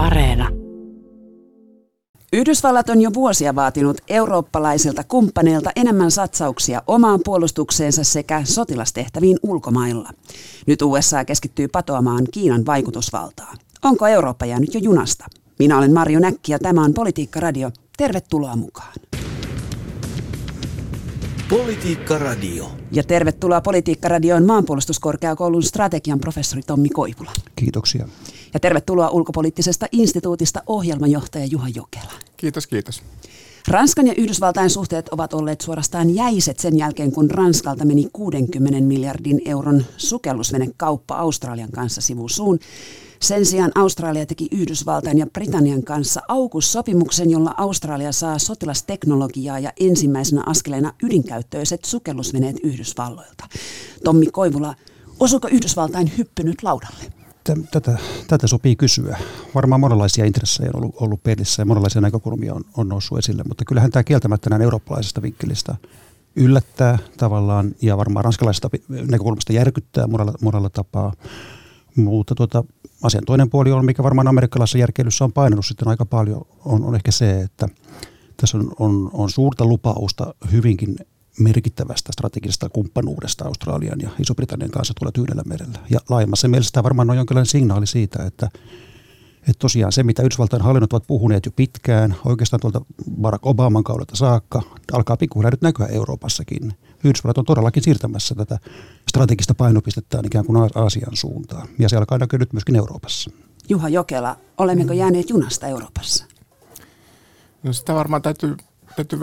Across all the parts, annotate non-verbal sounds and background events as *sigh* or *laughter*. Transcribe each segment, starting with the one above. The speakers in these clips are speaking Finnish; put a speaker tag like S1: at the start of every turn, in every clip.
S1: Areena.
S2: Yhdysvallat on jo vuosia vaatinut eurooppalaisilta kumppaneilta enemmän satsauksia omaan puolustukseensa sekä sotilastehtäviin ulkomailla. Nyt USA keskittyy patoamaan Kiinan vaikutusvaltaa. Onko Eurooppa jäänyt jo junasta? Minä olen Marjo Näkki ja tämä on Politiikka Radio. Tervetuloa mukaan.
S3: Politiikka Radio.
S2: Ja tervetuloa Politiikka Radioon maanpuolustuskorkeakoulun strategian professori Tommi Koivula.
S4: Kiitoksia.
S2: Ja tervetuloa ulkopoliittisesta instituutista ohjelmanjohtaja Juha Jokela.
S5: Kiitos, kiitos.
S2: Ranskan ja Yhdysvaltain suhteet ovat olleet suorastaan jäiset sen jälkeen, kun Ranskalta meni 60 miljardin euron sukellusvenekauppa Australian kanssa sivusuun. Sen sijaan Australia teki Yhdysvaltain ja Britannian kanssa aukussopimuksen, jolla Australia saa sotilasteknologiaa ja ensimmäisenä askeleena ydinkäyttöiset sukellusveneet Yhdysvalloilta. Tommi Koivula, osuuko Yhdysvaltain hyppynyt laudalle?
S4: Tätä, tätä sopii kysyä. Varmaan monenlaisia intressejä on ollut, ollut pelissä ja monenlaisia näkökulmia on, on noussut esille, mutta kyllähän tämä kieltämättä näin eurooppalaisesta vinkkelistä yllättää tavallaan ja varmaan ranskalaisesta näkökulmasta järkyttää monella, monella tapaa. Mutta tuota, asian toinen puoli on, mikä varmaan amerikkalaisessa järkeilyssä on painanut sitten aika paljon, on, on ehkä se, että tässä on, on, on suurta lupausta hyvinkin merkittävästä strategisesta kumppanuudesta Australian ja Iso-Britannian kanssa tuolla Tyynellä merellä. Ja laajemmassa mielessä tämä varmaan on jonkinlainen signaali siitä, että, että tosiaan se, mitä Yhdysvaltain hallinnot ovat puhuneet jo pitkään, oikeastaan tuolta Barack Obaman kaudelta saakka, alkaa pikkuhiljaa nyt näkyä Euroopassakin. Yhdysvallat on todellakin siirtämässä tätä strategista painopistettä ikään kuin Aasian suuntaan. Ja se alkaa näkyä nyt myöskin Euroopassa.
S2: Juha Jokela, olemmeko jääneet junasta Euroopassa?
S5: No sitä varmaan täytyy, täytyy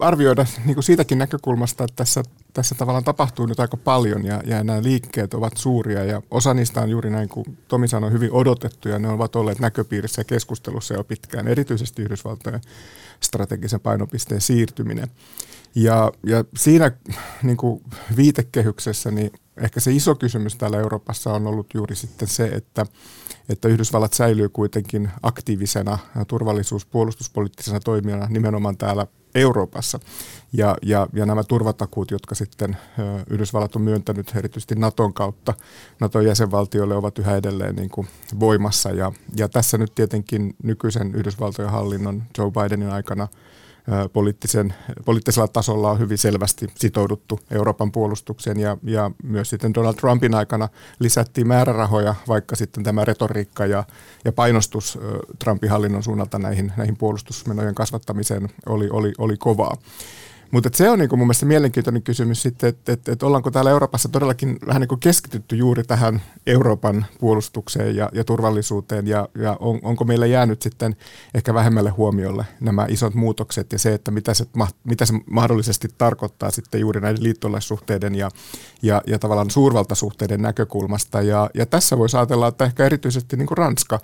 S5: arvioida niin kuin siitäkin näkökulmasta, että tässä, tässä tavallaan tapahtuu nyt aika paljon ja, ja nämä liikkeet ovat suuria ja osa niistä on juuri näin kuin Tomi sanoi, hyvin odotettuja. Ne ovat olleet näköpiirissä ja keskustelussa jo pitkään, erityisesti Yhdysvaltojen strategisen painopisteen siirtyminen. Ja, ja siinä niin kuin viitekehyksessä niin ehkä se iso kysymys täällä Euroopassa on ollut juuri sitten se, että, että Yhdysvallat säilyy kuitenkin aktiivisena turvallisuus- puolustuspoliittisena toimijana nimenomaan täällä Euroopassa. Ja, ja, ja nämä turvatakuut, jotka sitten Yhdysvallat on myöntänyt erityisesti Naton kautta Naton jäsenvaltioille, ovat yhä edelleen niin kuin voimassa. Ja, ja tässä nyt tietenkin nykyisen Yhdysvaltojen hallinnon Joe Bidenin aikana – poliittisen, poliittisella tasolla on hyvin selvästi sitouduttu Euroopan puolustukseen ja, ja myös sitten Donald Trumpin aikana lisättiin määrärahoja, vaikka sitten tämä retoriikka ja, ja painostus Trumpin hallinnon suunnalta näihin, näihin puolustusmenojen kasvattamiseen oli, oli, oli kovaa. Mutta se on niin kuin mun mielestä mielenkiintoinen kysymys sitten, että et, et ollaanko täällä Euroopassa todellakin vähän niin kuin keskitytty juuri tähän Euroopan puolustukseen ja, ja turvallisuuteen ja, ja on, onko meillä jäänyt sitten ehkä vähemmälle huomiolle nämä isot muutokset ja se, että mitä se, mitä se mahdollisesti tarkoittaa sitten juuri näiden liittolaissuhteiden ja, ja, ja tavallaan suurvaltasuhteiden näkökulmasta. Ja, ja tässä voisi ajatella, että ehkä erityisesti niin kuin Ranska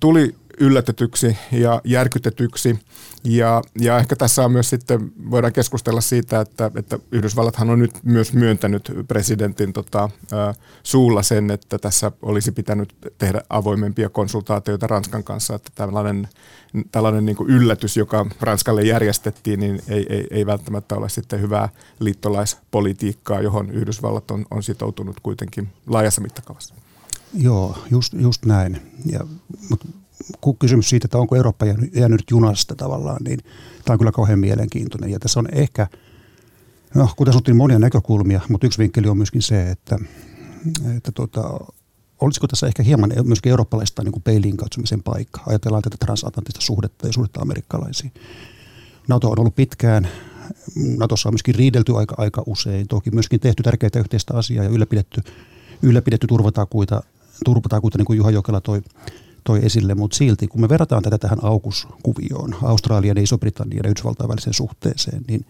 S5: tuli yllätetyksi ja järkytetyksi. Ja, ja ehkä tässä on myös sitten, voidaan keskustella siitä, että, että Yhdysvallathan on nyt myös myöntänyt presidentin tota, ä, suulla sen, että tässä olisi pitänyt tehdä avoimempia konsultaatioita Ranskan kanssa, että tällainen, tällainen niin yllätys, joka Ranskalle järjestettiin, niin ei, ei, ei välttämättä ole sitten hyvää liittolaispolitiikkaa, johon Yhdysvallat on, on sitoutunut kuitenkin laajassa mittakaavassa.
S4: Joo, just, just näin. Ja, mutta kysymys siitä, että onko Eurooppa jäänyt, junasta tavallaan, niin tämä on kyllä kauhean mielenkiintoinen. Ja tässä on ehkä, no kuten sanottiin, monia näkökulmia, mutta yksi vinkkeli on myöskin se, että, että tota, olisiko tässä ehkä hieman myöskin eurooppalaista niin kuin peiliin katsomisen paikka. Ajatellaan tätä transatlanttista suhdetta ja suhdetta amerikkalaisiin. NATO on ollut pitkään, Natossa on myöskin riidelty aika, aika usein, toki myöskin tehty tärkeitä yhteistä asiaa ja ylläpidetty, ylläpidetty turvatakuita, turvatakuita niin kuin Juha Jokela toi toi esille, mutta silti kun me verrataan tätä tähän aukuskuvioon, Australian ja Iso-Britannian ja Yhdysvaltain väliseen suhteeseen, niin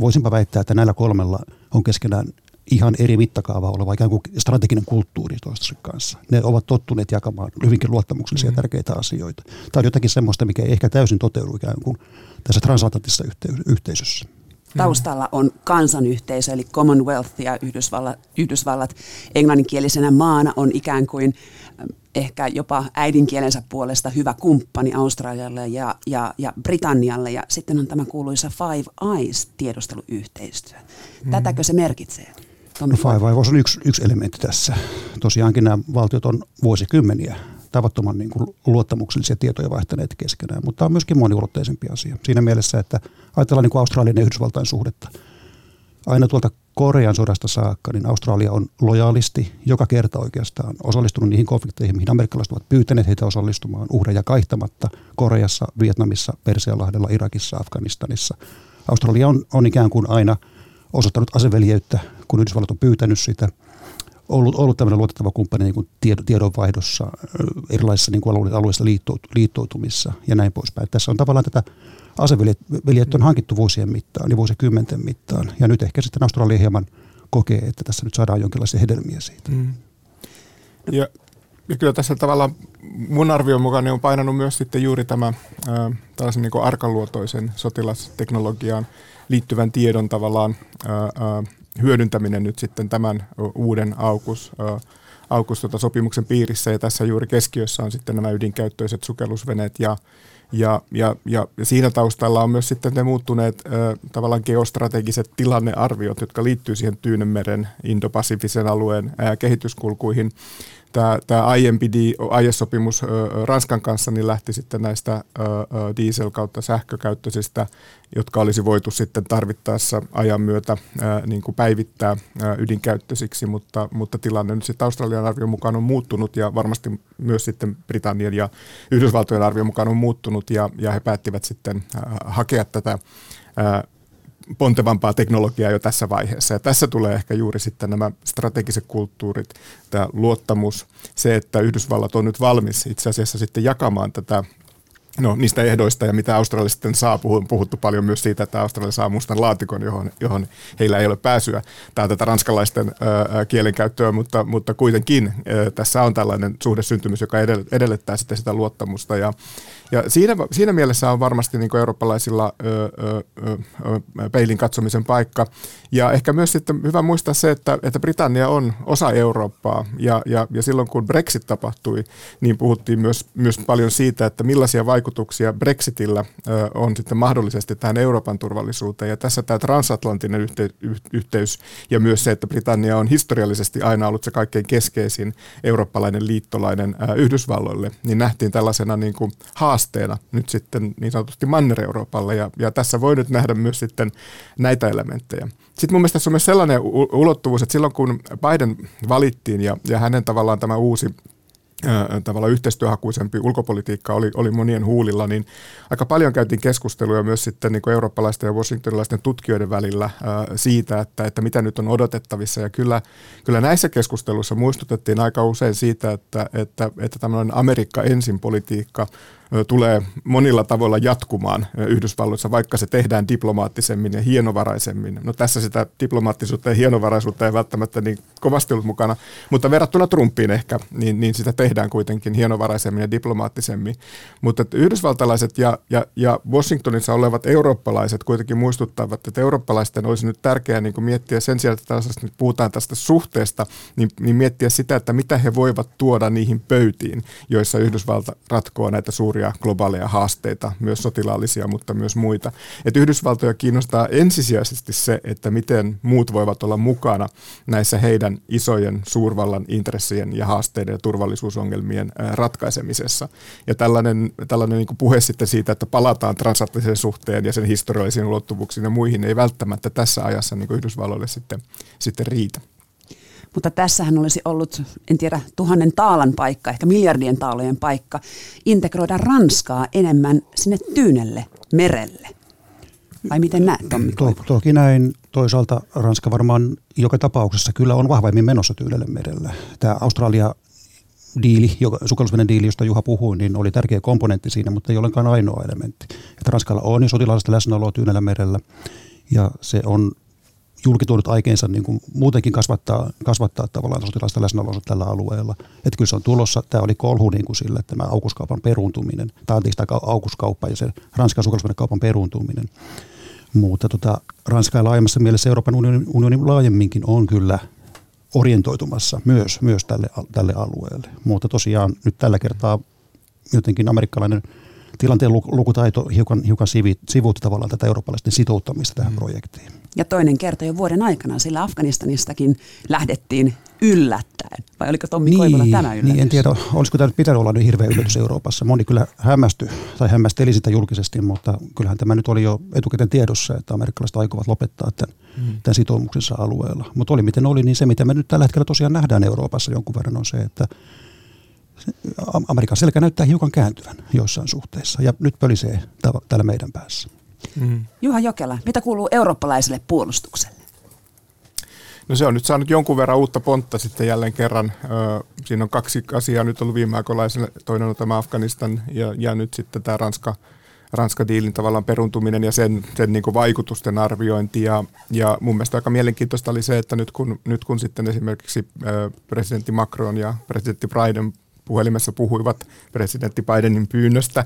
S4: voisinpa väittää, että näillä kolmella on keskenään ihan eri mittakaava oleva ikään kuin strateginen kulttuuri toistensa kanssa. Ne ovat tottuneet jakamaan hyvinkin luottamuksellisia mm. tärkeitä asioita. Tämä on jotakin semmoista, mikä ei ehkä täysin toteudu ikään kuin tässä transatlanttisessa yhte- yhteisössä.
S2: Taustalla on kansanyhteisö, eli Commonwealth ja Yhdysvallat, Yhdysvallat englanninkielisenä maana on ikään kuin ehkä jopa äidinkielensä puolesta hyvä kumppani Australialle ja, ja, ja Britannialle. Ja sitten on tämä kuuluisa Five Eyes-tiedusteluyhteistyö. Mm. Tätäkö se merkitsee?
S4: No Five Eyes on yksi, yksi elementti tässä. Tosiaankin nämä valtiot on vuosikymmeniä tavattoman niin kuin luottamuksellisia tietoja vaihtaneet keskenään, mutta on myöskin moniulotteisempi asia. Siinä mielessä, että ajatellaan niin kuin Australian ja Yhdysvaltain suhdetta. Aina tuolta Korean sodasta saakka, niin Australia on lojaalisti joka kerta oikeastaan osallistunut niihin konflikteihin, mihin amerikkalaiset ovat pyytäneet heitä osallistumaan uhreja kaihtamatta Koreassa, Vietnamissa, Persialahdella, Irakissa, Afganistanissa. Australia on, on ikään kuin aina osoittanut aseveljeyttä, kun Yhdysvallat on pyytänyt sitä – ollut, ollut tämmöinen luotettava kumppani niin kuin tiedonvaihdossa, erilaisissa niin kuin alueissa liittoutumissa ja näin poispäin. Tässä on tavallaan tätä aseveljet on hankittu vuosien mittaan ja vuosikymmenten mittaan. Ja nyt ehkä sitten Australia hieman kokee, että tässä nyt saadaan jonkinlaisia hedelmiä siitä. Mm.
S5: Ja, ja kyllä tässä tavallaan mun arvion mukaan on painanut myös sitten juuri tämä ää, tällaisen niin arkaluotoisen sotilasteknologiaan liittyvän tiedon tavallaan ää, ää, hyödyntäminen nyt sitten tämän uuden aukus, aukus tota sopimuksen piirissä. Ja tässä juuri keskiössä on sitten nämä ydinkäyttöiset sukellusveneet ja ja, ja, ja, ja siinä taustalla on myös sitten ne muuttuneet ö, tavallaan geostrategiset tilannearviot, jotka liittyy siihen Tyynenmeren, Indo-Pasifisen alueen ää, kehityskulkuihin tämä, tämä aiempi aiesopimus Ranskan kanssa niin lähti sitten näistä diesel- kautta sähkökäyttöisistä, jotka olisi voitu sitten tarvittaessa ajan myötä niin kuin päivittää ydinkäyttöisiksi, mutta, mutta tilanne nyt sitten Australian arvion mukaan on muuttunut ja varmasti myös sitten Britannian ja Yhdysvaltojen arvion mukaan on muuttunut ja, ja he päättivät sitten hakea tätä pontevampaa teknologiaa jo tässä vaiheessa. Ja tässä tulee ehkä juuri sitten nämä strategiset kulttuurit, tämä luottamus, se, että Yhdysvallat on nyt valmis itse asiassa sitten jakamaan tätä No niistä ehdoista ja mitä Australia sitten saa, puhuttu paljon myös siitä, että Australia saa mustan laatikon, johon, johon heillä ei ole pääsyä. Tämä tätä ranskalaisten ö, kielenkäyttöä, mutta, mutta kuitenkin ö, tässä on tällainen suhdesyntymys, joka edellyttää sitten sitä luottamusta. Ja, ja siinä, siinä mielessä on varmasti niin kuin eurooppalaisilla ö, ö, ö, peilin katsomisen paikka. Ja ehkä myös sitten hyvä muistaa se, että, että Britannia on osa Eurooppaa. Ja, ja, ja silloin kun Brexit tapahtui, niin puhuttiin myös, myös paljon siitä, että millaisia vaikutuksia Brexitillä ö, on sitten mahdollisesti tähän Euroopan turvallisuuteen. Ja tässä tämä transatlanttinen yhte, yhteys ja myös se, että Britannia on historiallisesti aina ollut se kaikkein keskeisin eurooppalainen liittolainen Yhdysvalloille, niin nähtiin tällaisena niin kuin haasteena nyt sitten niin sanotusti Manner-Euroopalle ja, ja tässä voi nyt nähdä myös sitten näitä elementtejä. Sitten mun mielestä tässä on myös sellainen ulottuvuus, että silloin kun Biden valittiin ja, ja hänen tavallaan tämä uusi tavallaan yhteistyöhakuisempi ulkopolitiikka oli, oli monien huulilla, niin aika paljon käytiin keskusteluja myös sitten niin eurooppalaisten ja washingtonilaisten tutkijoiden välillä ää, siitä, että, että mitä nyt on odotettavissa. Ja kyllä, kyllä näissä keskusteluissa muistutettiin aika usein siitä, että, että, että tämmöinen Amerikka ensin politiikka tulee monilla tavoilla jatkumaan Yhdysvalloissa, vaikka se tehdään diplomaattisemmin ja hienovaraisemmin. No tässä sitä diplomaattisuutta ja hienovaraisuutta ei välttämättä niin kovasti ollut mukana, mutta verrattuna Trumpiin ehkä, niin, niin sitä tehdään kuitenkin hienovaraisemmin ja diplomaattisemmin. Mutta yhdysvaltalaiset ja, ja, ja Washingtonissa olevat eurooppalaiset kuitenkin muistuttavat, että eurooppalaisten olisi nyt tärkeää niin miettiä sen sijaan, että nyt puhutaan tästä suhteesta, niin, niin miettiä sitä, että mitä he voivat tuoda niihin pöytiin, joissa Yhdysvalta ratkoo näitä suuria suuria globaaleja haasteita, myös sotilaallisia, mutta myös muita. Et Yhdysvaltoja kiinnostaa ensisijaisesti se, että miten muut voivat olla mukana näissä heidän isojen suurvallan intressien ja haasteiden ja turvallisuusongelmien ratkaisemisessa. Ja tällainen, tällainen niin puhe sitten siitä, että palataan transatlanttisen suhteen ja sen historiallisiin ulottuvuuksiin ja muihin, ei välttämättä tässä ajassa niin Yhdysvalloille sitten, sitten riitä.
S2: Mutta tässähän olisi ollut, en tiedä, tuhannen taalan paikka, ehkä miljardien taalojen paikka, integroida Ranskaa enemmän sinne Tyynelle merelle. Vai miten näet, Tommi? To,
S4: toki näin. Toisaalta Ranska varmaan joka tapauksessa kyllä on vahvemmin menossa Tyynelle merelle. Tämä Australia diili, joka, sukellusvenen diili, josta Juha puhui, niin oli tärkeä komponentti siinä, mutta ei ollenkaan ainoa elementti. Että Ranskalla on jo sotilaallista läsnäoloa Tyynellä merellä, ja se on julkituonut aikeensa niin kuin muutenkin kasvattaa, kasvattaa tavallaan sotilaista läsnäoloa tällä alueella. Että kyllä se on tulossa, tämä oli kolhu niin kuin sille, tämä aukuskaupan peruuntuminen, tai anteeksi tämä aukuskauppa ja se Ranskan kaupan peruuntuminen. Mutta tota, Ranska ja laajemmassa mielessä Euroopan unionin, unionin laajemminkin on kyllä orientoitumassa myös, myös tälle, tälle alueelle. Mutta tosiaan nyt tällä kertaa jotenkin amerikkalainen tilanteen lukutaito hiukan, hiukan sivuutti tavallaan tätä eurooppalaisten sitouttamista tähän mm. projektiin.
S2: Ja toinen kerta jo vuoden aikana, sillä Afganistanistakin lähdettiin yllättäen. Vai oliko Tommi niin, Koivula tämä yllätys?
S4: Niin, en tiedä, olisiko tämä nyt pitänyt olla niin hirveä yllätys Euroopassa. Moni kyllä hämmästyi tai hämmästeli sitä julkisesti, mutta kyllähän tämä nyt oli jo etukäteen tiedossa, että amerikkalaiset aikovat lopettaa tämän, hmm. tämän sitoumuksensa alueella. Mutta oli miten oli, niin se mitä me nyt tällä hetkellä tosiaan nähdään Euroopassa jonkun verran on se, että Amerikan selkä näyttää hiukan kääntyvän joissain suhteissa ja nyt pölisee täällä meidän päässä.
S2: Mm. Juha Jokela, mitä kuuluu eurooppalaiselle puolustukselle?
S5: No se on nyt saanut jonkun verran uutta pontta sitten jälleen kerran. Siinä on kaksi asiaa nyt ollut viime aikoina. Toinen on tämä Afganistan ja, ja nyt sitten tämä Ranska, Ranska-diilin tavallaan peruntuminen ja sen, sen niin vaikutusten arviointi. Ja, ja mun mielestä aika mielenkiintoista oli se, että nyt kun, nyt kun sitten esimerkiksi presidentti Macron ja presidentti Biden puhelimessa puhuivat presidentti Bidenin pyynnöstä,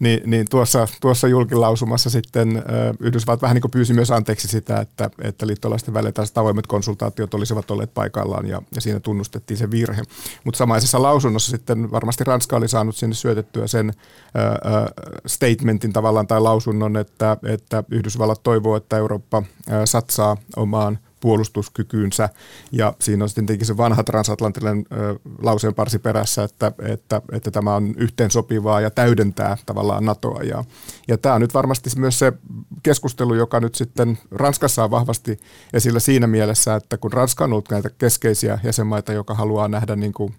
S5: niin, niin tuossa, tuossa julkilausumassa sitten Yhdysvallat vähän niin pyysi myös anteeksi sitä, että, että liittolaisten välillä tällaiset avoimet konsultaatiot olisivat olleet paikallaan ja, ja siinä tunnustettiin se virhe. Mutta samaisessa lausunnossa sitten varmasti Ranska oli saanut sinne syötettyä sen statementin tavallaan tai lausunnon, että, että Yhdysvallat toivoo, että Eurooppa äh, satsaa omaan puolustuskykyynsä. Ja siinä on sitten tietenkin se vanha transatlanttinen lauseen parsi perässä, että, että, että tämä on yhteensopivaa ja täydentää tavallaan NATOa. Ja, ja tämä on nyt varmasti myös se keskustelu, joka nyt sitten Ranskassa on vahvasti esillä siinä mielessä, että kun Ranska on ollut näitä keskeisiä jäsenmaita, joka haluaa nähdä niin kuin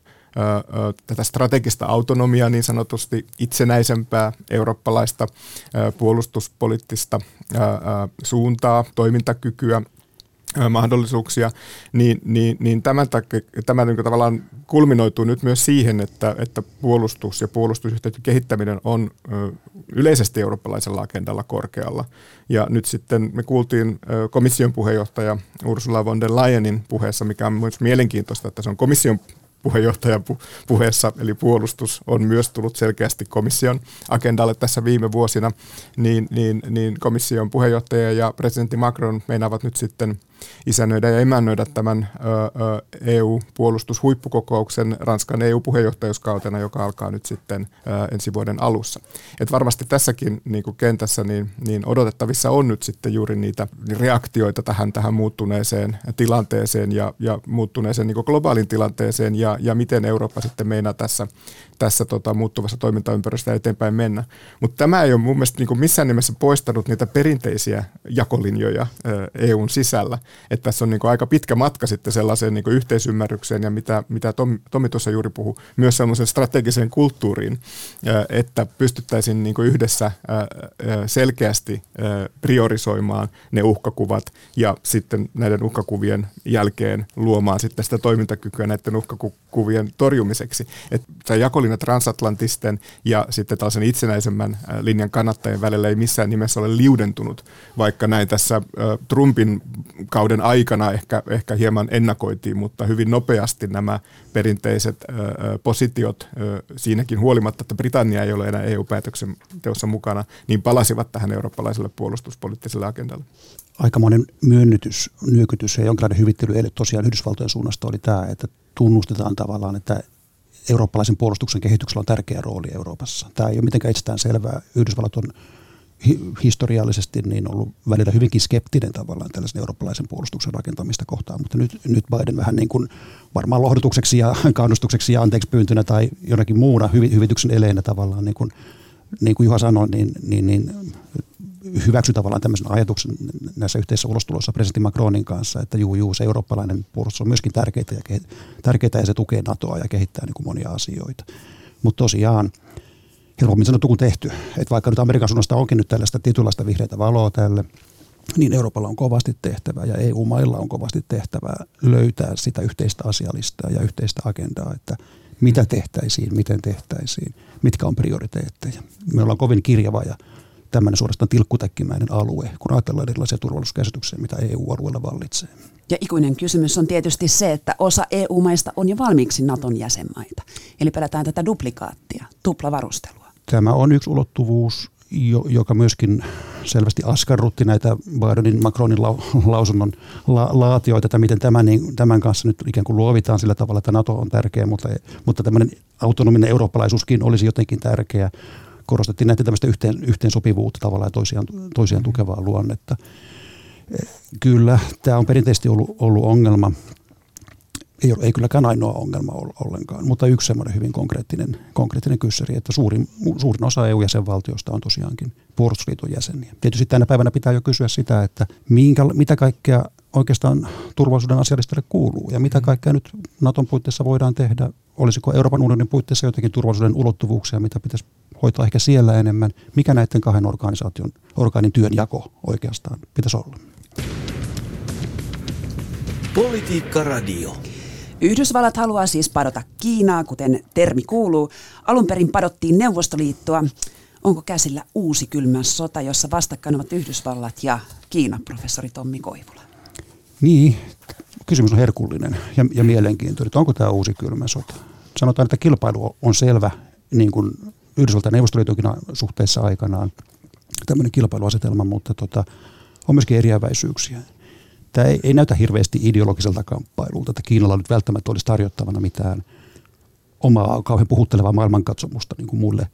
S5: tätä strategista autonomiaa niin sanotusti itsenäisempää eurooppalaista puolustuspoliittista suuntaa, toimintakykyä, mahdollisuuksia, niin, niin, niin tämän takia, tämä niin tavallaan kulminoituu nyt myös siihen, että, että puolustus ja puolustusyhteistyön kehittäminen on yleisesti eurooppalaisella agendalla korkealla. Ja nyt sitten me kuultiin komission puheenjohtaja Ursula von der Leyenin puheessa, mikä on myös mielenkiintoista, että se on komission puheenjohtajan puheessa, eli puolustus on myös tullut selkeästi komission agendalle tässä viime vuosina, niin, niin, niin komission puheenjohtaja ja presidentti Macron meinaavat nyt sitten – isännöidä ja emännöidä tämän EU-puolustushuippukokouksen Ranskan EU-puheenjohtajuuskautena, joka alkaa nyt sitten ensi vuoden alussa. Et varmasti tässäkin niin kuin kentässä niin, niin odotettavissa on nyt sitten juuri niitä reaktioita tähän, tähän muuttuneeseen tilanteeseen ja, ja muuttuneeseen niin globaalin tilanteeseen ja, ja miten Eurooppa sitten meinaa tässä, tässä tota, muuttuvassa toimintaympäristössä eteenpäin mennä. Mutta tämä ei ole mun mielestä niin kuin missään nimessä poistanut niitä perinteisiä jakolinjoja EUn sisällä, että tässä on niin kuin aika pitkä matka sitten sellaiseen niin kuin yhteisymmärrykseen ja mitä, mitä Tomi, Tomi tuossa juuri puhui, myös sellaiseen strategiseen kulttuuriin, että pystyttäisiin niin kuin yhdessä selkeästi priorisoimaan ne uhkakuvat ja sitten näiden uhkakuvien jälkeen luomaan sitten sitä toimintakykyä näiden uhkakuvien torjumiseksi. Että jakolinja transatlantisten ja sitten tällaisen itsenäisemmän linjan kannattajien välillä ei missään nimessä ole liudentunut, vaikka näin tässä Trumpin kauden aikana ehkä, ehkä hieman ennakoitiin, mutta hyvin nopeasti nämä perinteiset positiot siinäkin huolimatta, että Britannia ei ole enää EU-päätöksenteossa mukana, niin palasivat tähän eurooppalaiselle puolustuspoliittiselle agendalle.
S4: Aikamoinen myönnytys, nyökytys ja jonkinlainen hyvittely eilen tosiaan Yhdysvaltojen suunnasta oli tämä, että tunnustetaan tavallaan, että eurooppalaisen puolustuksen kehityksellä on tärkeä rooli Euroopassa. Tämä ei ole mitenkään itsestään selvää. Yhdysvallat on historiallisesti niin ollut välillä hyvinkin skeptinen tavallaan tällaisen eurooppalaisen puolustuksen rakentamista kohtaan, mutta nyt, nyt Biden vähän niin kuin varmaan lohdutukseksi ja *laughs* kannustukseksi ja anteeksi pyyntönä tai jonakin muuna hyvityksen eleenä tavallaan, niin kuin, niin kuin Juha sanoi, niin, niin, niin hyväksy tavallaan tämmöisen ajatuksen näissä yhteisissä ulostuloissa presidentti Macronin kanssa, että juu, juu, se eurooppalainen puolustus on myöskin tärkeää ja, tärkeää ja se tukee NATOa ja kehittää niin kuin monia asioita. Mutta tosiaan, helpommin sanottu kuin tehty. Että vaikka nyt Amerikan suunnasta onkin nyt tällaista tietynlaista vihreitä valoa tälle, niin Euroopalla on kovasti tehtävää ja EU-mailla on kovasti tehtävää löytää sitä yhteistä asialistaa ja yhteistä agendaa, että mitä tehtäisiin, miten tehtäisiin, mitkä on prioriteetteja. Me ollaan kovin kirjava ja tämmöinen suorastaan tilkkutäkkimäinen alue, kun ajatellaan erilaisia turvallisuuskäsityksiä, mitä EU-alueella vallitsee.
S2: Ja ikuinen kysymys on tietysti se, että osa EU-maista on jo valmiiksi Naton jäsenmaita. Eli pelätään tätä duplikaattia, tuplavarustelua.
S4: Tämä on yksi ulottuvuus, joka myöskin selvästi askarrutti näitä Bidenin Macronin lausunnon la, laatioita, että miten tämän, niin, tämän kanssa nyt ikään kuin luovitaan sillä tavalla, että NATO on tärkeä, mutta, mutta tämmöinen autonominen eurooppalaisuuskin olisi jotenkin tärkeä. korostettiin näitä tämmöistä yhteen, yhteensopivuutta tavallaan ja toisiaan, toisiaan tukevaa luonnetta. Kyllä, tämä on perinteisesti ollut, ollut ongelma. Ei, ole, ei kylläkään ainoa ongelma ollenkaan, mutta yksi semmoinen hyvin konkreettinen, konkreettinen kyssäri, että suurin, suurin osa EU-jäsenvaltioista on tosiaankin puolustusliiton jäseniä. Tietysti tänä päivänä pitää jo kysyä sitä, että minkä, mitä kaikkea oikeastaan turvallisuuden asialistalle kuuluu ja mitä kaikkea nyt Naton puitteissa voidaan tehdä. Olisiko Euroopan unionin puitteissa jotenkin turvallisuuden ulottuvuuksia, mitä pitäisi hoitaa ehkä siellä enemmän. Mikä näiden kahden organisaation, orgaanin työn jako oikeastaan pitäisi olla?
S3: Politiikka Radio.
S2: Yhdysvallat haluaa siis padota Kiinaa, kuten termi kuuluu. Alun perin padottiin Neuvostoliittoa. Onko käsillä uusi kylmä sota, jossa vastakkain ovat Yhdysvallat ja Kiina, professori Tommi Koivula?
S4: Niin, kysymys on herkullinen ja, ja mielenkiintoinen, onko tämä uusi kylmä sota. Sanotaan, että kilpailu on selvä, niin kuin Yhdysvaltain neuvostoliitonkin suhteessa aikanaan, tämmöinen kilpailuasetelma, mutta tota, on myöskin eriäväisyyksiä. Tämä ei, ei näytä hirveästi ideologiselta kamppailulta, että Kiinalla nyt välttämättä olisi tarjottavana mitään omaa kauhean puhuttelevaa maailmankatsomusta niin kuin muulle,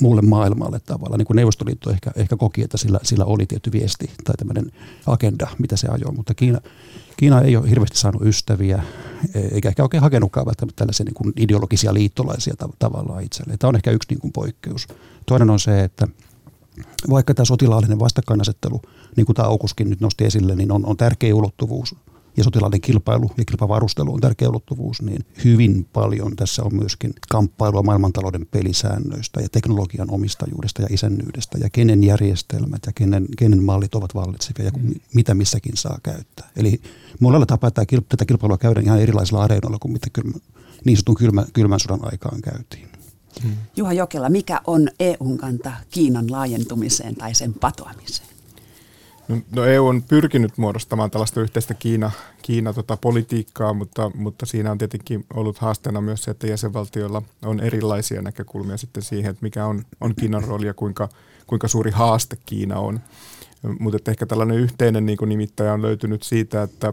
S4: muulle maailmalle tavalla. Niin kuin Neuvostoliitto ehkä, ehkä koki, että sillä, sillä oli tietty viesti tai tämmöinen agenda, mitä se ajoi, mutta Kiina, Kiina ei ole hirveästi saanut ystäviä, eikä ehkä oikein hakenutkaan välttämättä tällaisia niin kuin ideologisia liittolaisia tav- tavallaan itselleen. Tämä on ehkä yksi niin kuin poikkeus. Toinen on se, että vaikka tämä sotilaallinen vastakkainasettelu, niin kuin tämä Aukuskin nyt nosti esille, niin on, on tärkeä ulottuvuus ja sotilaallinen kilpailu ja kilpavarustelu on tärkeä ulottuvuus, niin hyvin paljon tässä on myöskin kamppailua maailmantalouden pelisäännöistä ja teknologian omistajuudesta ja isännyydestä ja kenen järjestelmät ja kenen, kenen mallit ovat vallitsevia ja mm. mitä missäkin saa käyttää. Eli monella tapaa tämä, tätä kilpailua käydään ihan erilaisilla areenoilla kuin mitä kylmä, niin sanotun kylmä, kylmän sodan aikaan käytiin.
S2: Hmm. Juha Jokela, mikä on EUn kanta Kiinan laajentumiseen tai sen patoamiseen?
S5: No, no EU on pyrkinyt muodostamaan tällaista yhteistä Kiina, Kiina tota, politiikkaa, mutta, mutta siinä on tietenkin ollut haasteena myös se, että jäsenvaltioilla on erilaisia näkökulmia sitten siihen, että mikä on, on Kiinan rooli ja kuinka, kuinka suuri haaste Kiina on. Mutta ehkä tällainen yhteinen niin nimittäjä on löytynyt siitä, että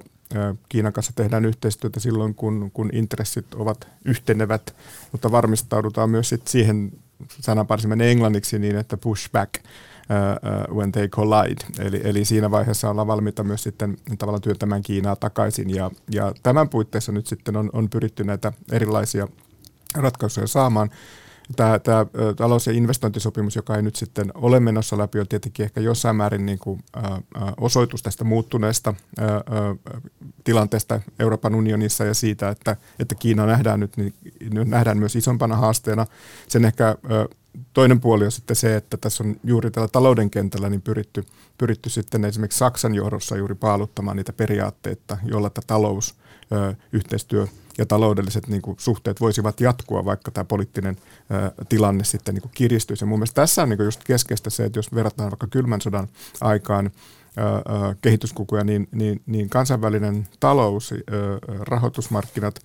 S5: Kiinan kanssa tehdään yhteistyötä silloin, kun, kun intressit ovat yhtenevät, mutta varmistaudutaan myös sit siihen, sananparsi menee englanniksi niin, että push back uh, when they collide. Eli, eli siinä vaiheessa ollaan valmiita myös sitten tavallaan työntämään Kiinaa takaisin. Ja, ja tämän puitteissa nyt sitten on, on pyritty näitä erilaisia ratkaisuja saamaan. Tämä, tämä talous- ja investointisopimus, joka ei nyt sitten ole menossa läpi, on tietenkin ehkä jossain määrin niin kuin, osoitus tästä muuttuneesta tilanteesta Euroopan unionissa ja siitä, että, että Kiina nähdään nyt, niin, nähdään myös isompana haasteena. Sen ehkä toinen puoli on sitten se, että tässä on juuri tällä talouden kentällä niin pyritty, pyritty sitten esimerkiksi Saksan johdossa juuri paaluttamaan niitä periaatteita, joilla tämä talous, yhteistyö ja taloudelliset niin kuin, suhteet voisivat jatkua, vaikka tämä poliittinen ää, tilanne sitten niin kuin, kiristyisi. Ja mun mielestä tässä on niin kuin, just keskeistä se, että jos verrataan vaikka kylmän sodan aikaan kehityskukuja, niin, niin, niin kansainvälinen talous, rahoitusmarkkinat,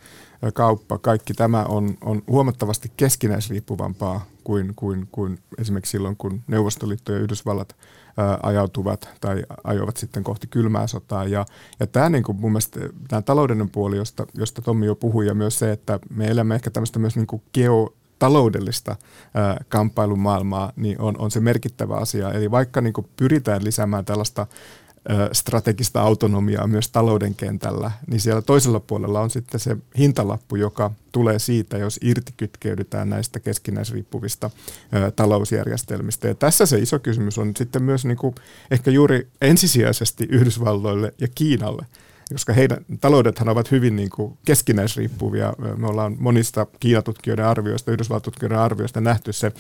S5: kauppa, kaikki tämä on, on huomattavasti keskinäisriippuvampaa kuin, kuin, kuin esimerkiksi silloin, kun Neuvostoliitto ja Yhdysvallat ajautuvat tai ajoivat sitten kohti kylmää sotaa. Ja, ja tämä niin kuin mun mielestä, tämä taloudellinen puoli, josta, josta Tommi jo puhui, ja myös se, että me elämme ehkä tämmöistä myös niin kuin geo, taloudellista ää, kamppailun maailmaa, niin on, on se merkittävä asia. Eli vaikka niin kuin pyritään lisäämään tällaista strategista autonomiaa myös talouden kentällä, niin siellä toisella puolella on sitten se hintalappu, joka tulee siitä, jos irtikytkeydytään näistä keskinäisriippuvista talousjärjestelmistä. Ja tässä se iso kysymys on sitten myös niin kuin ehkä juuri ensisijaisesti Yhdysvalloille ja Kiinalle, koska heidän taloudethan ovat hyvin niin kuin keskinäisriippuvia. Me ollaan monista Kiinatutkijoiden arvioista, Yhdysvaltutkijoiden arvioista nähty se,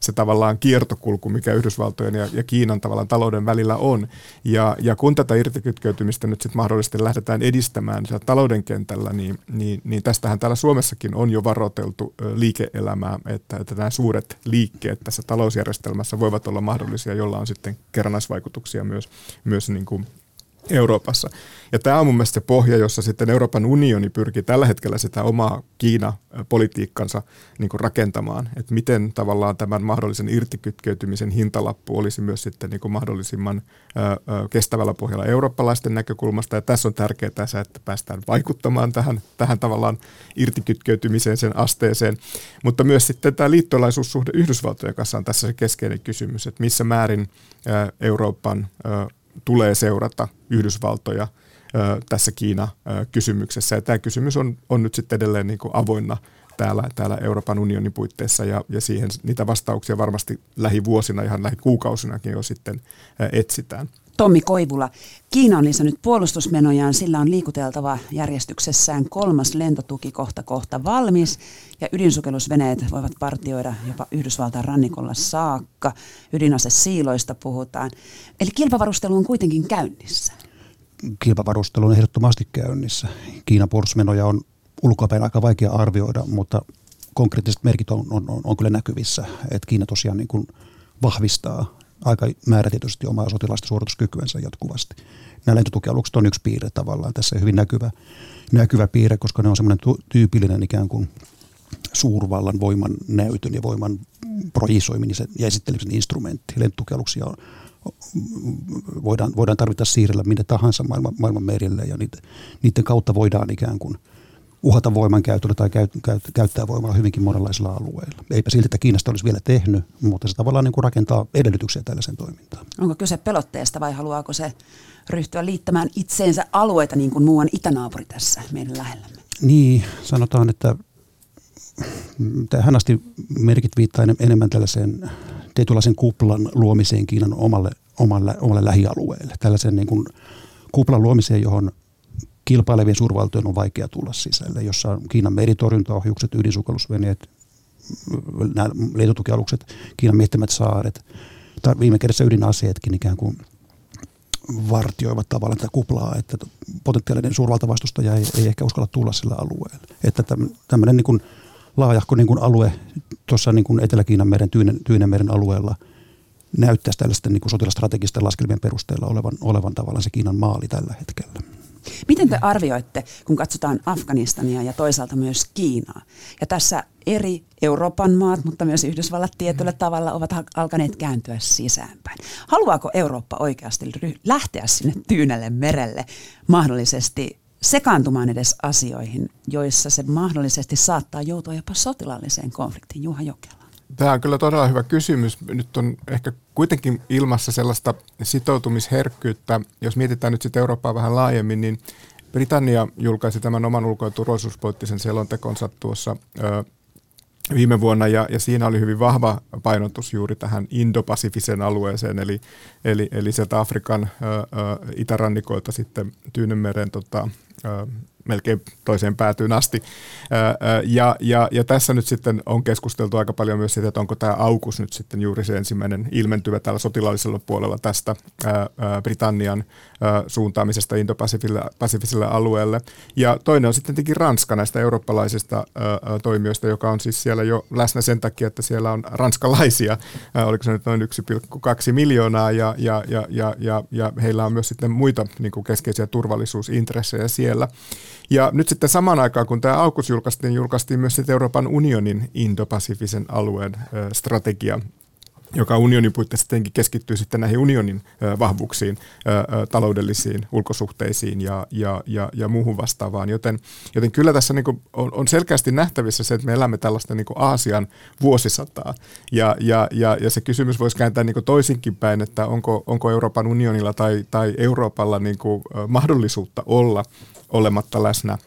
S5: se tavallaan kiertokulku, mikä Yhdysvaltojen ja, ja Kiinan tavallaan talouden välillä on. Ja, ja kun tätä irtikytkeytymistä nyt sitten mahdollisesti lähdetään edistämään talouden kentällä, niin, niin, niin tästähän täällä Suomessakin on jo varoiteltu liike-elämää, että, että nämä suuret liikkeet tässä talousjärjestelmässä voivat olla mahdollisia, jolla on sitten kerrannaisvaikutuksia myös, myös niin kuin Euroopassa. Ja tämä on mun mielestä se pohja, jossa sitten Euroopan unioni pyrkii tällä hetkellä sitä omaa Kiina-politiikkansa niin rakentamaan. Että miten tavallaan tämän mahdollisen irtikytkeytymisen hintalappu olisi myös sitten niin mahdollisimman kestävällä pohjalla eurooppalaisten näkökulmasta. Ja tässä on tärkeää se, että päästään vaikuttamaan tähän, tähän tavallaan irtikytkeytymiseen, sen asteeseen. Mutta myös sitten tämä liittolaisuussuhde Yhdysvaltojen kanssa on tässä se keskeinen kysymys, että missä määrin Euroopan tulee seurata Yhdysvaltoja tässä Kiina-kysymyksessä. Ja tämä kysymys on, on nyt sitten edelleen niin kuin avoinna täällä, täällä Euroopan unionin puitteissa ja, ja siihen niitä vastauksia varmasti lähivuosina, ihan lähikuukausinakin jo sitten etsitään.
S2: Tommi Koivula, Kiina on lisännyt puolustusmenojaan, sillä on liikuteltava järjestyksessään kolmas lentotukikohta kohta valmis ja ydinsukellusveneet voivat partioida jopa Yhdysvaltain rannikolla saakka. Ydinasesiiloista puhutaan. Eli kilpavarustelu on kuitenkin käynnissä
S4: kilpavarustelu on ehdottomasti käynnissä. Kiinan puolustusmenoja on ulkoapäin aika vaikea arvioida, mutta konkreettiset merkit on, on, on, on kyllä näkyvissä, että Kiina tosiaan niin kuin vahvistaa aika määrätietoisesti omaa sotilaista suorituskykyänsä jatkuvasti. Nämä lentotukialukset on yksi piirre tavallaan tässä hyvin näkyvä, näkyvä piirre, koska ne on semmoinen tyypillinen ikään kuin suurvallan voiman näytön ja voiman projisoiminen ja esittelemisen instrumentti. Lentotukialuksia on, voidaan, voidaan tarvita siirrellä minne tahansa maailman, maailman merille ja niitä, niiden kautta voidaan ikään kuin uhata voiman käytöllä tai käy, käy, käyttää voimaa hyvinkin monenlaisilla alueilla. Eipä siltä, että Kiinasta olisi vielä tehnyt, mutta se tavallaan niin kuin rakentaa edellytyksiä tällaisen toimintaan.
S2: Onko kyse pelotteesta vai haluaako se ryhtyä liittämään itseensä alueita niin kuin muuan itänaapuri tässä meidän lähellämme?
S4: Niin, sanotaan, että tähän asti merkit viittaa enemmän tällaiseen tietynlaisen kuplan luomiseen Kiinan omalle, omalle, omalle lähialueelle. Tällaisen niin kuin kuplan luomiseen, johon kilpailevien suurvaltojen on vaikea tulla sisälle, jossa on Kiinan meritorjuntaohjukset, ydinsukellusveneet, nämä lentotukialukset, Kiinan miettimät saaret, tai viime kädessä ydinaseetkin ikään kuin vartioivat tavallaan tätä kuplaa, että potentiaalinen suurvaltavastustaja ei, ei ehkä uskalla tulla sillä alueella. Että tämmöinen niin laajahko niin kuin alue tuossa niin Etelä-Kiinan meren, Tyynen, Tyynenmeren alueella näyttäisi tällaisten niin kuin sotilastrategisten laskelmien perusteella olevan, olevan tavallaan se Kiinan maali tällä hetkellä.
S2: Miten te arvioitte, kun katsotaan Afganistania ja toisaalta myös Kiinaa? Ja tässä eri Euroopan maat, mutta myös Yhdysvallat tietyllä tavalla ovat alkaneet kääntyä sisäänpäin. Haluaako Eurooppa oikeasti lähteä sinne Tyynelle merelle mahdollisesti sekaantumaan edes asioihin, joissa se mahdollisesti saattaa joutua jopa sotilaalliseen konfliktiin. Juha Jokela.
S5: Tämä on kyllä todella hyvä kysymys. Nyt on ehkä kuitenkin ilmassa sellaista sitoutumisherkkyyttä. Jos mietitään nyt sitten Eurooppaa vähän laajemmin, niin Britannia julkaisi tämän oman ulko- ja turvallisuuspoliittisen selontekonsa tuossa ö, viime vuonna, ja, ja siinä oli hyvin vahva painotus juuri tähän Indo-Pasifisen alueeseen, eli, eli, eli sieltä Afrikan ö, ö, itärannikoilta sitten Tyynenmeren tota, melkein toiseen päätyyn asti. Ja, ja, ja tässä nyt sitten on keskusteltu aika paljon myös siitä, että onko tämä aukus nyt sitten juuri se ensimmäinen ilmentyvä tällä sotilaallisella puolella tästä Britannian suuntaamisesta Indo-Pasifiselle alueelle. Ja toinen on sitten tietenkin Ranska näistä eurooppalaisista toimijoista, joka on siis siellä jo läsnä sen takia, että siellä on ranskalaisia, oliko se nyt noin 1,2 miljoonaa, ja, ja, ja, ja, ja, ja heillä on myös sitten muita niin kuin keskeisiä turvallisuusintressejä siellä. Ja nyt sitten samaan aikaan, kun tämä aukus julkaistiin, julkaistiin myös sitten Euroopan unionin Indo-Pasifisen alueen strategia, joka unionin puitteissa tietenkin keskittyy sitten näihin unionin vahvuuksiin, taloudellisiin ulkosuhteisiin ja, ja, ja, ja muuhun vastaavaan. Joten, joten kyllä tässä niin on, on selkeästi nähtävissä se, että me elämme tällaista niin Aasian vuosisataa. Ja, ja, ja, ja se kysymys voisi kääntää niin toisinkin päin, että onko, onko Euroopan unionilla tai, tai Euroopalla niin mahdollisuutta olla olematta läsnä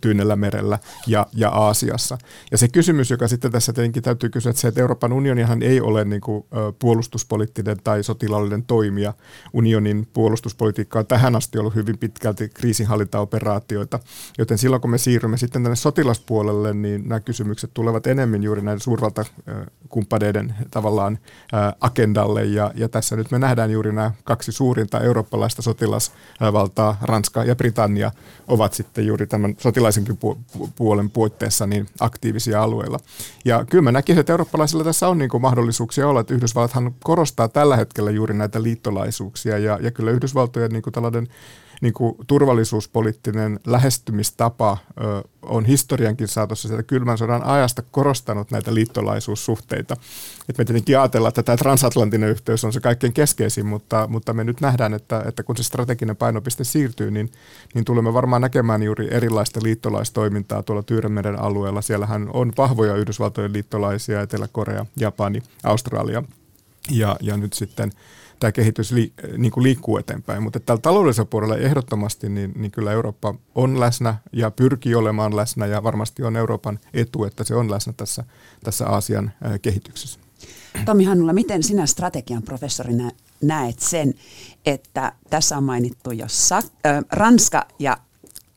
S5: Tyynellä merellä ja, ja Aasiassa. Ja se kysymys, joka sitten tässä tietenkin täytyy kysyä, että se, että Euroopan unionihan ei ole niin kuin, puolustuspoliittinen tai sotilaallinen toimija. Unionin puolustuspolitiikka on tähän asti ollut hyvin pitkälti kriisinhallintaoperaatioita, joten silloin kun me siirrymme sitten tänne sotilaspuolelle, niin nämä kysymykset tulevat enemmän juuri näiden suurvaltakumppaneiden tavallaan agendalle, ja, ja tässä nyt me nähdään juuri nämä kaksi suurinta eurooppalaista sotilasvaltaa, Ranska ja Britannia, Britannia ovat sitten juuri tämän sotilaisenkin puolen puitteissa niin aktiivisia alueilla. Ja kyllä mä näkisin, että eurooppalaisilla tässä on niin kuin mahdollisuuksia olla, että Yhdysvallathan korostaa tällä hetkellä juuri näitä liittolaisuuksia ja, ja kyllä Yhdysvaltojen niin kuin tällainen niin kuin turvallisuuspoliittinen lähestymistapa ö, on historiankin saatossa sieltä kylmän sodan ajasta korostanut näitä liittolaisuussuhteita. Et me tietenkin ajatellaan, että tämä transatlanttinen yhteys on se kaikkein keskeisin, mutta, mutta me nyt nähdään, että, että kun se strateginen painopiste siirtyy, niin, niin tulemme varmaan näkemään juuri erilaista liittolaistoimintaa tuolla Tyyrenmeren alueella. Siellähän on vahvoja Yhdysvaltojen liittolaisia, Etelä-Korea, Japani, Australia ja, ja nyt sitten – tämä kehitys li, niin kuin liikkuu eteenpäin. Mutta tällä taloudellisella puolella ehdottomasti niin, niin kyllä Eurooppa on läsnä ja pyrkii olemaan läsnä ja varmasti on Euroopan etu, että se on läsnä tässä, tässä Aasian kehityksessä.
S2: Tomi Hannula, miten sinä strategian professorina näet sen, että tässä on mainittu jo Sa- äh, Ranska ja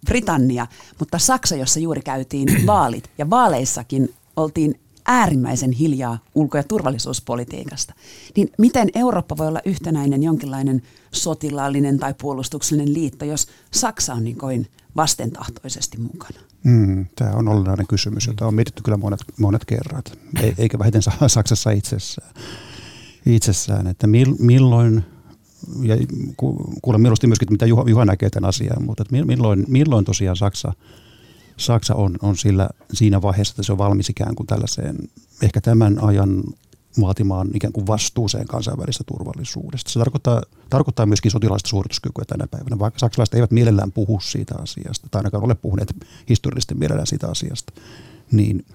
S2: Britannia, mutta Saksa, jossa juuri käytiin *clears throat* vaalit ja vaaleissakin oltiin äärimmäisen hiljaa ulko- ja turvallisuuspolitiikasta. Niin miten Eurooppa voi olla yhtenäinen jonkinlainen sotilaallinen tai puolustuksellinen liitto, jos Saksa on niin kuin vastentahtoisesti mukana?
S4: Mm, tämä on olennainen kysymys, jota on mietitty kyllä monet, monet kerrat, e- eikä vähiten Saksassa itsessään. itsessään että milloin ja kuulen mieluusti myöskin, mitä Juha, Juha näkee tämän asian, mutta että milloin, milloin tosiaan Saksa – Saksa on, on sillä, siinä vaiheessa, että se on valmis ikään kuin tällaiseen, ehkä tämän ajan vaatimaan ikään kuin vastuuseen kansainvälistä turvallisuudesta. Se tarkoittaa, tarkoittaa myöskin sotilaista suorituskykyä tänä päivänä, vaikka saksalaiset eivät mielellään puhu siitä asiasta, tai ainakaan ole puhuneet historiallisesti mielellään siitä asiasta, niin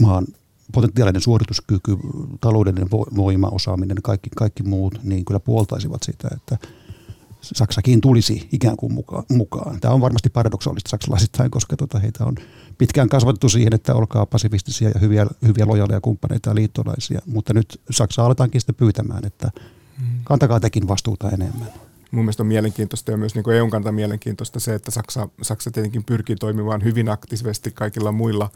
S4: maan potentiaalinen suorituskyky, taloudellinen voima, osaaminen, kaikki, kaikki muut, niin kyllä puoltaisivat sitä, että Saksakin tulisi ikään kuin mukaan. Tämä on varmasti paradoksaalista saksalaisittain, koska tota, heitä on pitkään kasvatettu siihen, että olkaa pasifistisia ja hyviä, hyviä lojaaleja kumppaneita ja liittolaisia. Mutta nyt Saksa aletaankin sitten pyytämään, että mm. kantakaa tekin vastuuta enemmän
S5: mun mielestä on mielenkiintoista ja myös niin EUn kanta mielenkiintoista se, että Saksa, Saksa tietenkin pyrkii toimimaan hyvin aktiivisesti kaikilla muilla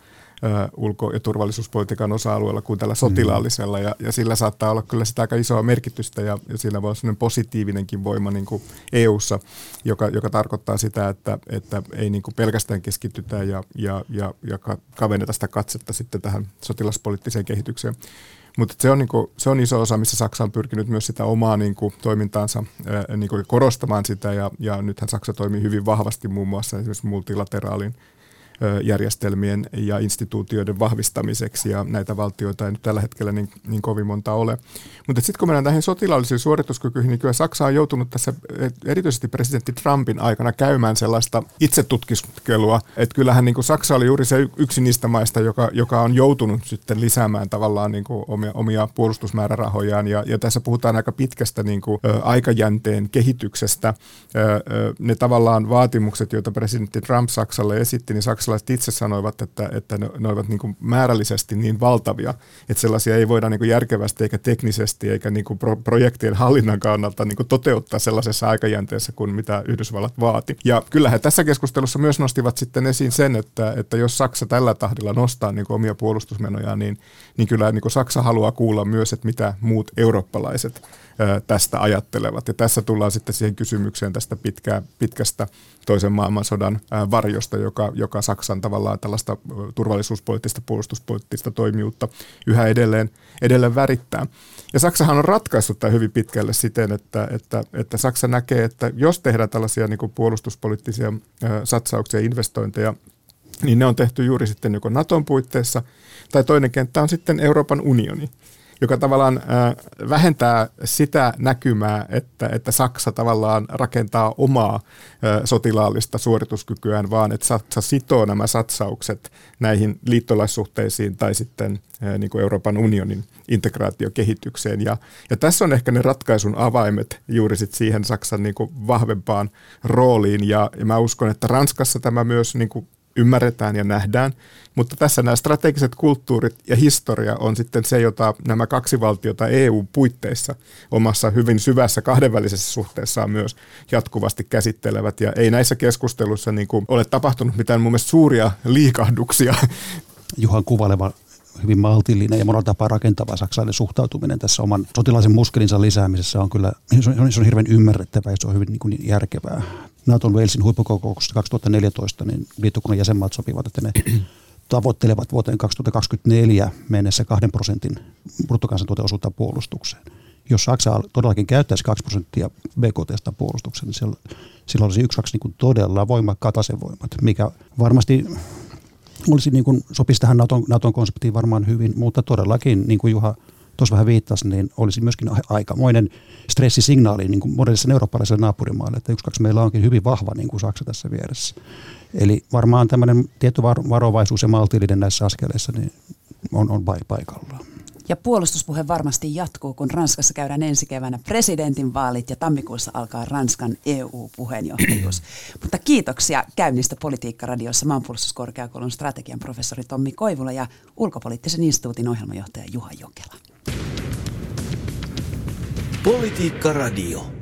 S5: ulko- ja turvallisuuspolitiikan osa-alueella kuin tällä sotilaallisella, ja, ja sillä saattaa olla kyllä sitä aika isoa merkitystä, ja, ja sillä voi olla sellainen positiivinenkin voima niin kuin EU-ssa, joka, joka tarkoittaa sitä, että, että ei niin kuin pelkästään keskitytä ja, ja, ja, ja kavenneta sitä katsetta sitten tähän sotilaspoliittiseen kehitykseen. Mutta se, on niinku, se on iso osa, missä Saksa on pyrkinyt myös sitä omaa niinku, toimintaansa ää, niinku, korostamaan sitä, ja, ja nythän Saksa toimii hyvin vahvasti muun muassa esimerkiksi multilateraalin järjestelmien ja instituutioiden vahvistamiseksi, ja näitä valtioita ei nyt tällä hetkellä niin, niin kovin monta ole. Mutta sitten kun mennään näihin sotilaallisiin suorituskykyihin, niin kyllä Saksa on joutunut tässä erityisesti presidentti Trumpin aikana käymään sellaista itsetutkiskelua, että kyllähän niin kuin Saksa oli juuri se yksi niistä maista, joka, joka on joutunut sitten lisäämään tavallaan niin kuin omia, omia puolustusmäärärahojaan, ja, ja tässä puhutaan aika pitkästä niin kuin, aikajänteen kehityksestä. Ne tavallaan vaatimukset, joita presidentti Trump Saksalle esitti, niin Saksa saksalaiset itse sanoivat, että, että ne, ne olivat niin kuin määrällisesti niin valtavia, että sellaisia ei voida niin kuin järkevästi eikä teknisesti eikä niin kuin pro, projektien hallinnan kannalta niin kuin toteuttaa sellaisessa aikajänteessä kuin mitä Yhdysvallat vaati. Ja kyllähän tässä keskustelussa myös nostivat sitten esiin sen, että, että jos Saksa tällä tahdilla nostaa niin kuin omia puolustusmenojaan, niin, niin kyllä niin kuin Saksa haluaa kuulla myös, että mitä muut eurooppalaiset tästä ajattelevat. Ja tässä tullaan sitten siihen kysymykseen tästä pitkää, pitkästä toisen maailmansodan varjosta, joka, joka Saksan tavallaan tällaista turvallisuuspoliittista, puolustuspoliittista toimijuutta yhä edelleen, edelleen värittää. Ja Saksahan on ratkaissut tämä hyvin pitkälle siten, että, että, että Saksa näkee, että jos tehdään tällaisia niin kuin puolustuspoliittisia satsauksia ja investointeja, niin ne on tehty juuri sitten joko Naton puitteissa, tai toinen kenttä on sitten Euroopan unioni joka tavallaan äh, vähentää sitä näkymää, että, että Saksa tavallaan rakentaa omaa äh, sotilaallista suorituskykyään, vaan että Saksa sitoo nämä satsaukset näihin liittolaissuhteisiin tai sitten äh, niin kuin Euroopan unionin integraatiokehitykseen. Ja, ja tässä on ehkä ne ratkaisun avaimet juuri sit siihen Saksan niin kuin vahvempaan rooliin. Ja, ja mä uskon, että Ranskassa tämä myös niin kuin ymmärretään ja nähdään, mutta tässä nämä strategiset kulttuurit ja historia on sitten se, jota nämä kaksi valtiota EU-puitteissa omassa hyvin syvässä kahdenvälisessä suhteessaan myös jatkuvasti käsittelevät. Ja ei näissä keskusteluissa niin kuin ole tapahtunut mitään mun mielestä suuria liikahduksia.
S4: Juhan kuvailema hyvin maltillinen ja monella tapaa rakentava saksalainen suhtautuminen tässä oman sotilaisen muskelinsa lisäämisessä on kyllä se on, se on hirveän ymmärrettävää ja se on hyvin niin kuin järkevää. Naton Walesin huippukokouksesta 2014 niin liittokunnan jäsenmaat sopivat, että ne *clears throat* tavoittelevat vuoteen 2024 mennessä 2 prosentin bruttokansantuoteosuutta puolustukseen. Jos Saksa todellakin käyttäisi 2 prosenttia BKTstä puolustukseen, niin silloin olisi yksi kaksi niin todella voimakkaat asevoimat, mikä varmasti olisi niin kuin, sopisi tähän Naton, Naton konseptiin varmaan hyvin, mutta todellakin, niin kuin Juha tuossa vähän viittasi, niin olisi myöskin aikamoinen stressisignaali niin kuin modernissa eurooppalaiselle naapurimaalle, että yksi kaksi meillä onkin hyvin vahva niin kuin Saksa tässä vieressä. Eli varmaan tämmöinen tietty varovaisuus ja maltillinen näissä askeleissa niin on, on paikallaan.
S2: Ja puolustuspuhe varmasti jatkuu, kun Ranskassa käydään ensi keväänä presidentinvaalit ja tammikuussa alkaa Ranskan EU-puheenjohtajuus. *clears throat* Mutta kiitoksia käynnistä Politiikka-radiossa maanpuolustuskorkeakoulun strategian professori Tommi Koivula ja ulkopoliittisen instituutin ohjelmajohtaja Juha Jokela.
S3: Politiikka-radio.